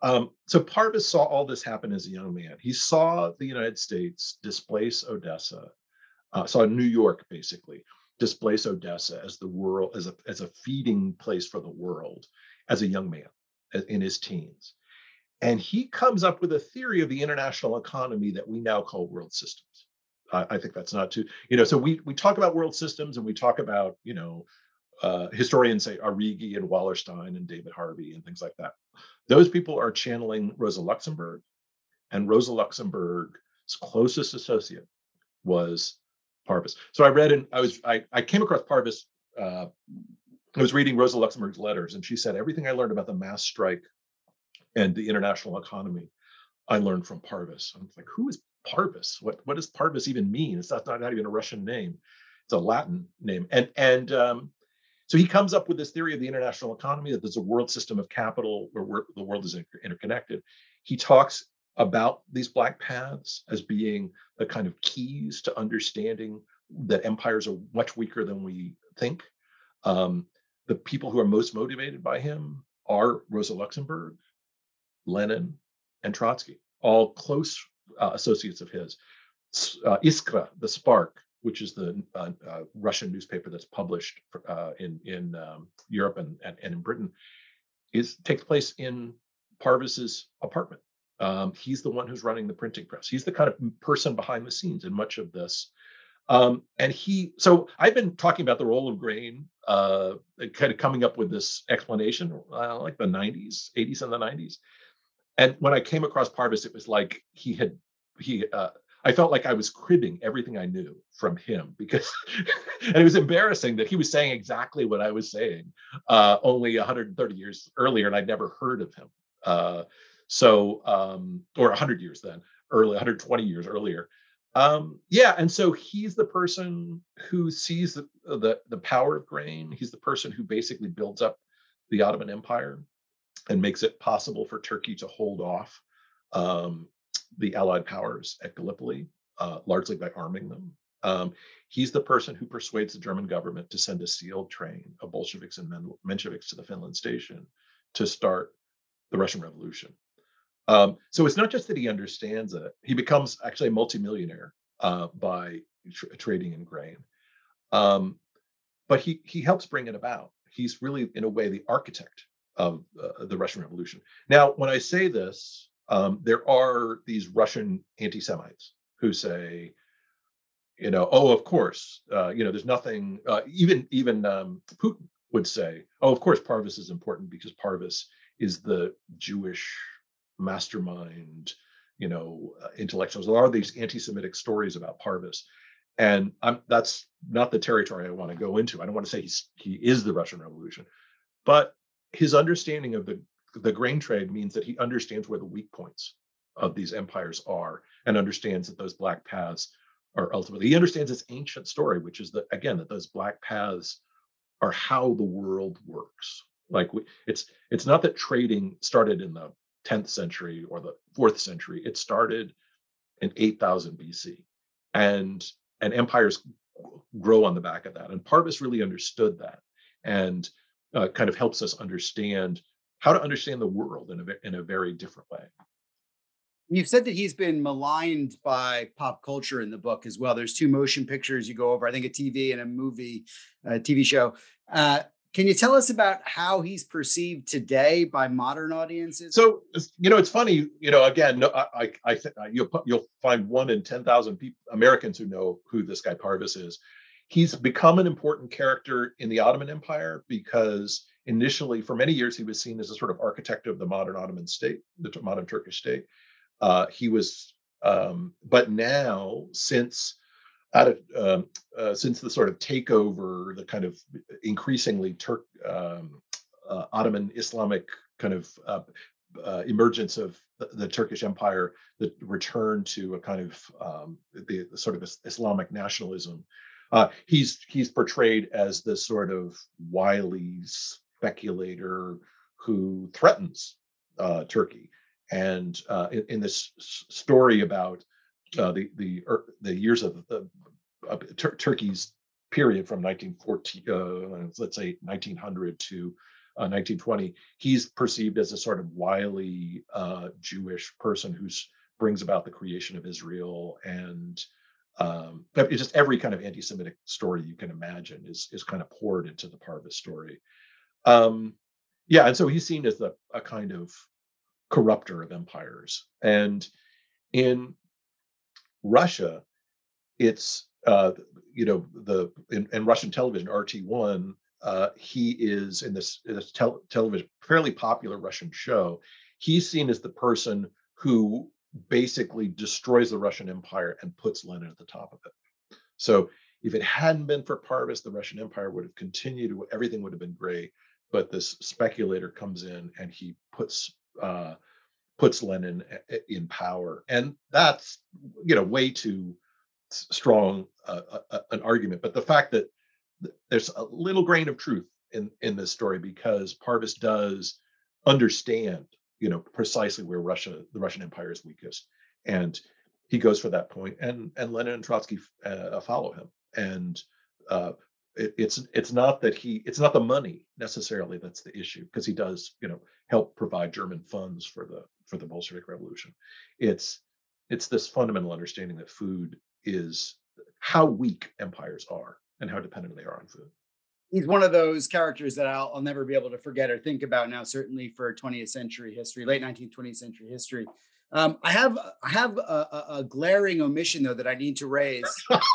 Um, so Parvus saw all this happen as a young man. He saw the United States displace Odessa, uh, saw New York basically displace Odessa as the world as a as a feeding place for the world as a young man in his teens. And he comes up with a theory of the international economy that we now call world systems. I, I think that's not too, you know, so we we talk about world systems and we talk about, you know, uh, historians say Arrighi and Wallerstein and David Harvey and things like that. Those people are channeling Rosa Luxemburg, and Rosa Luxemburg's closest associate was Parvus. So I read and I was I, I came across Parvus. Uh, I was reading Rosa Luxemburg's letters, and she said everything I learned about the mass strike and the international economy, I learned from Parvus. I'm like, who is Parvus? What what does Parvus even mean? It's not, not, not even a Russian name. It's a Latin name. And and um, so he comes up with this theory of the international economy that there's a world system of capital where the world is interconnected. He talks about these black paths as being the kind of keys to understanding that empires are much weaker than we think. Um, the people who are most motivated by him are Rosa Luxemburg, Lenin, and Trotsky, all close uh, associates of his. Uh, Iskra, the Spark, which is the uh, uh Russian newspaper that's published uh, in in um, Europe and, and, and in Britain, is takes place in Parvus's apartment. Um, he's the one who's running the printing press. He's the kind of person behind the scenes in much of this. Um, and he, so I've been talking about the role of grain, uh, kind of coming up with this explanation, uh, like the 90s, 80s, and the 90s. And when I came across Parvus, it was like he had, he, uh, I felt like I was cribbing everything I knew from him because, [laughs] and it was embarrassing that he was saying exactly what I was saying, uh, only 130 years earlier, and I'd never heard of him. Uh, so, um, or 100 years then, early 120 years earlier. Um, yeah, and so he's the person who sees the, uh, the the power of grain. He's the person who basically builds up the Ottoman Empire and makes it possible for Turkey to hold off um, the Allied powers at Gallipoli, uh, largely by arming them. Um, he's the person who persuades the German government to send a sealed train of Bolsheviks and Mensheviks to the Finland station to start the Russian Revolution. Um, so it's not just that he understands it; he becomes actually a multimillionaire uh, by tr- trading in grain. Um, but he he helps bring it about. He's really, in a way, the architect of uh, the Russian Revolution. Now, when I say this, um, there are these Russian anti-Semites who say, you know, oh, of course, uh, you know, there's nothing. Uh, even even um, Putin would say, oh, of course, Parvus is important because Parvus is the Jewish mastermind, you know, uh, intellectuals. There are these anti-Semitic stories about Parvus, and I'm, that's not the territory I want to go into. I don't want to say he's, he is the Russian Revolution, but his understanding of the the grain trade means that he understands where the weak points of these empires are, and understands that those black paths are ultimately. He understands this ancient story, which is that again that those black paths are how the world works. Like we, it's it's not that trading started in the 10th century or the 4th century. It started in 8000 BC. And and empires grow on the back of that. And Parvus really understood that and uh, kind of helps us understand how to understand the world in a, in a very different way. You've said that he's been maligned by pop culture in the book as well. There's two motion pictures you go over, I think a TV and a movie, a TV show. Uh, can you tell us about how he's perceived today by modern audiences? So, you know, it's funny. You know, again, no, I, I, I you'll you'll find one in ten thousand people, Americans who know who this guy Parvus is. He's become an important character in the Ottoman Empire because initially, for many years, he was seen as a sort of architect of the modern Ottoman state, the modern Turkish state. Uh, he was, um, but now since out of um, uh, since the sort of takeover, the kind of increasingly Turk um, uh, Ottoman Islamic kind of uh, uh emergence of the, the, Turkish Empire, the return to a kind of um, the, the, sort of Islamic nationalism. Uh, he's he's portrayed as this sort of wily speculator who threatens uh, Turkey, and in, in, this story about uh, the the er, the years of uh, Tur- Turkey's period from 1914, uh, let's say 1900 to 1920, uh, he's perceived as a sort of wily uh, Jewish person who brings about the creation of Israel and um, just every kind of anti-Semitic story you can imagine is is kind of poured into the Parvus story. Um, yeah, and so he's seen as the, a kind of corrupter of empires. And in Russia, it's uh, you know the in, in Russian television RT1, uh, he is in this, this tel- television fairly popular Russian show. He's seen as the person who basically destroys the Russian Empire and puts Lenin at the top of it. So if it hadn't been for Parvus, the Russian Empire would have continued. Everything would have been great. But this speculator comes in and he puts uh, puts Lenin in power, and that's you know way too strong uh, uh, an argument. But the fact that there's a little grain of truth in in this story because Parvus does understand you know precisely where Russia, the Russian Empire, is weakest, and he goes for that point, and and Lenin and Trotsky uh, follow him, and uh, it, it's it's not that he it's not the money necessarily that's the issue because he does you know help provide German funds for the for the Bolshevik Revolution. It's it's this fundamental understanding that food is how weak empires are and how dependent they are on food he's one of those characters that I'll, I'll, never be able to forget or think about now, certainly for 20th century history, late 19th, 20th century history. Um, I have I have a, a, a, glaring omission though that I need to raise.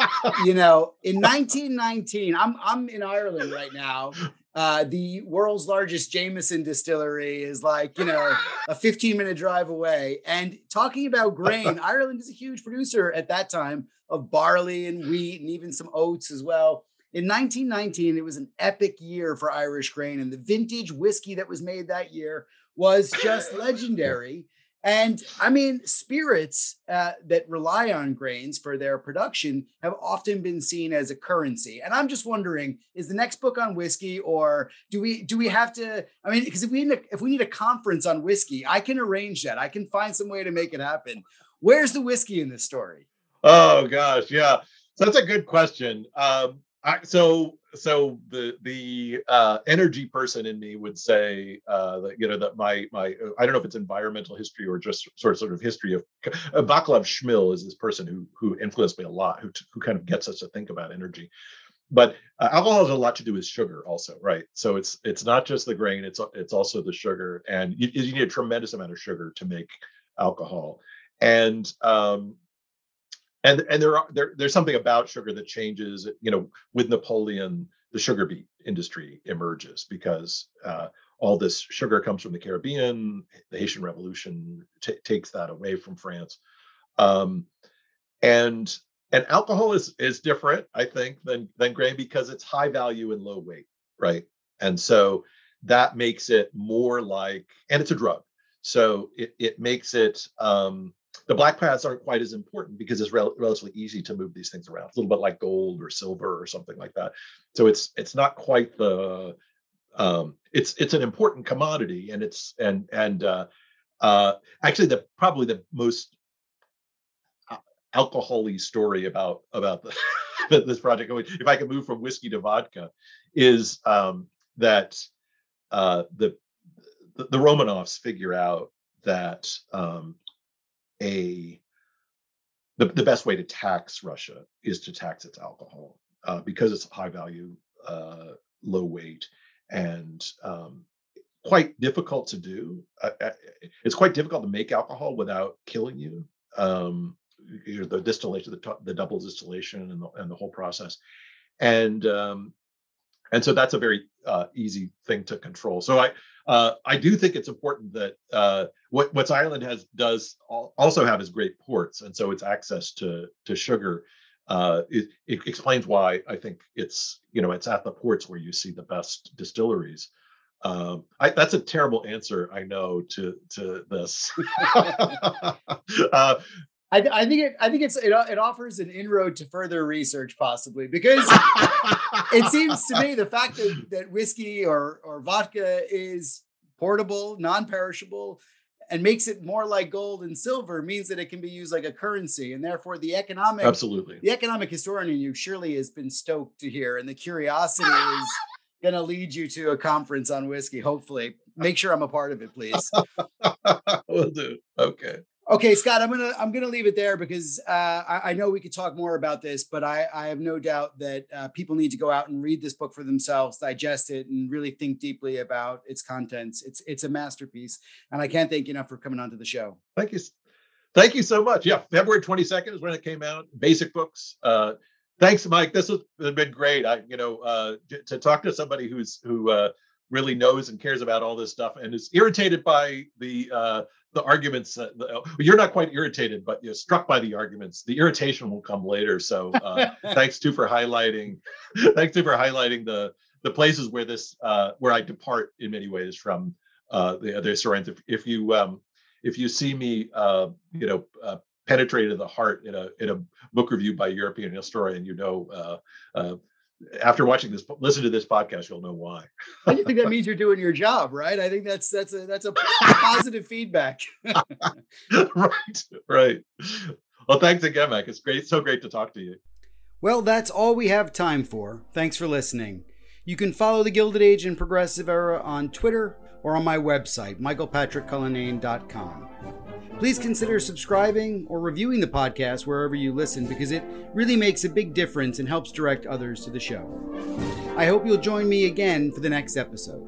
[laughs] you know, in 1919, I'm I'm in Ireland right now. Uh, the world's largest Jameson distillery is like you know [laughs] a 15 minute drive away. And talking about grain, [laughs] Ireland is a huge producer at that time of barley and wheat and even some oats as well. In 1919, it was an epic year for Irish grain, and the vintage whiskey that was made that year was just [laughs] legendary. And I mean, spirits uh, that rely on grains for their production have often been seen as a currency. And I'm just wondering, is the next book on whiskey, or do we do we have to? I mean, because if we need a, if we need a conference on whiskey, I can arrange that. I can find some way to make it happen. Where's the whiskey in this story? Oh gosh, yeah. So that's a good question. Um, I, so so the the uh, energy person in me would say uh, that you know that my my I don't know if it's environmental history or just sort of sort of history of uh, Vaclav Smil is this person who who influenced me a lot who who kind of gets us to think about energy. But uh, alcohol has a lot to do with sugar, also, right? So it's it's not just the grain; it's it's also the sugar, and you, you need a tremendous amount of sugar to make alcohol. And um, and and there are there, there's something about sugar that changes you know with napoleon the sugar beet industry emerges because uh, all this sugar comes from the caribbean the haitian revolution t- takes that away from france. Um, and and alcohol is is different i think than than grain because it's high value and low weight right? And so that makes it more like and it's a drug so it, it makes it um, the black paths aren't quite as important because it's rel- relatively easy to move these things around. It's a little bit like gold or silver or something like that. So it's it's not quite the um, it's it's an important commodity and it's and and uh, uh, actually the probably the most uh, alcoholy story about about the, [laughs] this project. If I can move from whiskey to vodka, is um, that uh, the the Romanovs figure out that um, a the, the best way to tax Russia is to tax its alcohol uh, because it's high value, uh, low weight, and um, quite difficult to do. Uh, uh it's quite difficult to make alcohol without killing you. Um, you know, the distillation, the, the double distillation, and the, and the whole process, and um, and so that's a very uh, easy thing to control. So I uh, I do think it's important that uh, what what's Ireland has does also have is great ports, and so its access to to sugar. Uh, it, it, explains why I think it's you know it's at the ports where you see the best distilleries. Um, I, that's a terrible answer, I know to to this. [laughs] uh, I, I, think it. I think it's it, it offers an inroad to further research, possibly because it seems to me the fact that, that whiskey or or vodka is portable, non-perishable, and makes it more like gold and silver means that it can be used like a currency, and therefore the economic absolutely the economic historian in you surely has been stoked to hear, and the curiosity is [laughs] going to lead you to a conference on whiskey. Hopefully, make sure I'm a part of it, please. [laughs] We'll do. Okay. Okay, Scott, I'm gonna I'm gonna leave it there because uh, I, I, know we could talk more about this, but I, I have no doubt that uh, people need to go out and read this book for themselves, digest it, and really think deeply about its contents. It's it's a masterpiece, and I can't thank you enough for coming onto the show. Thank you, thank you so much. Yeah, February 22nd is when it came out. Basic books. Uh, thanks, Mike. This has been great. I you know uh, to talk to somebody who's who uh, really knows and cares about all this stuff and is irritated by the uh, the arguments. Uh, the, you're not quite irritated, but you're struck by the arguments. The irritation will come later. So uh, [laughs] thanks to for highlighting, [laughs] thanks to for highlighting the the places where this uh, where I depart in many ways from uh, the other historians. If, if you um, if you see me, uh, you know, uh, penetrated the heart in a in a book review by a European historian, you know, uh, uh, after watching this, listen to this podcast, you'll know why. I think that [laughs] means you're doing your job, right? I think that's that's a that's a [laughs] positive feedback. [laughs] right, right. Well, thanks again, Mike. It's great, so great to talk to you. Well, that's all we have time for. Thanks for listening. You can follow the Gilded Age and Progressive Era on Twitter or on my website, michaelpatrickcullinane.com. Please consider subscribing or reviewing the podcast wherever you listen because it really makes a big difference and helps direct others to the show. I hope you'll join me again for the next episode.